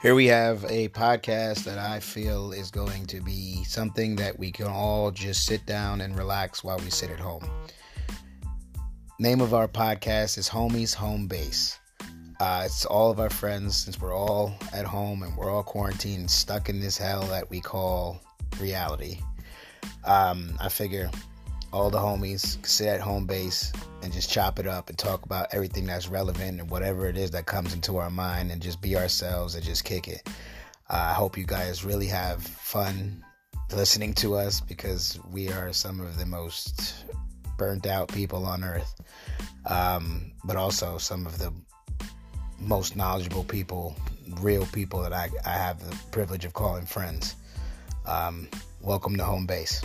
Here we have a podcast that I feel is going to be something that we can all just sit down and relax while we sit at home. Name of our podcast is Homies Home Base. Uh, it's all of our friends since we're all at home and we're all quarantined, stuck in this hell that we call reality. Um, I figure all the homies sit at home base and just chop it up and talk about everything that's relevant and whatever it is that comes into our mind and just be ourselves and just kick it. Uh, I hope you guys really have fun listening to us because we are some of the most burnt out people on earth, um, but also some of the most knowledgeable people, real people that I, I have the privilege of calling friends. Um, welcome to home base.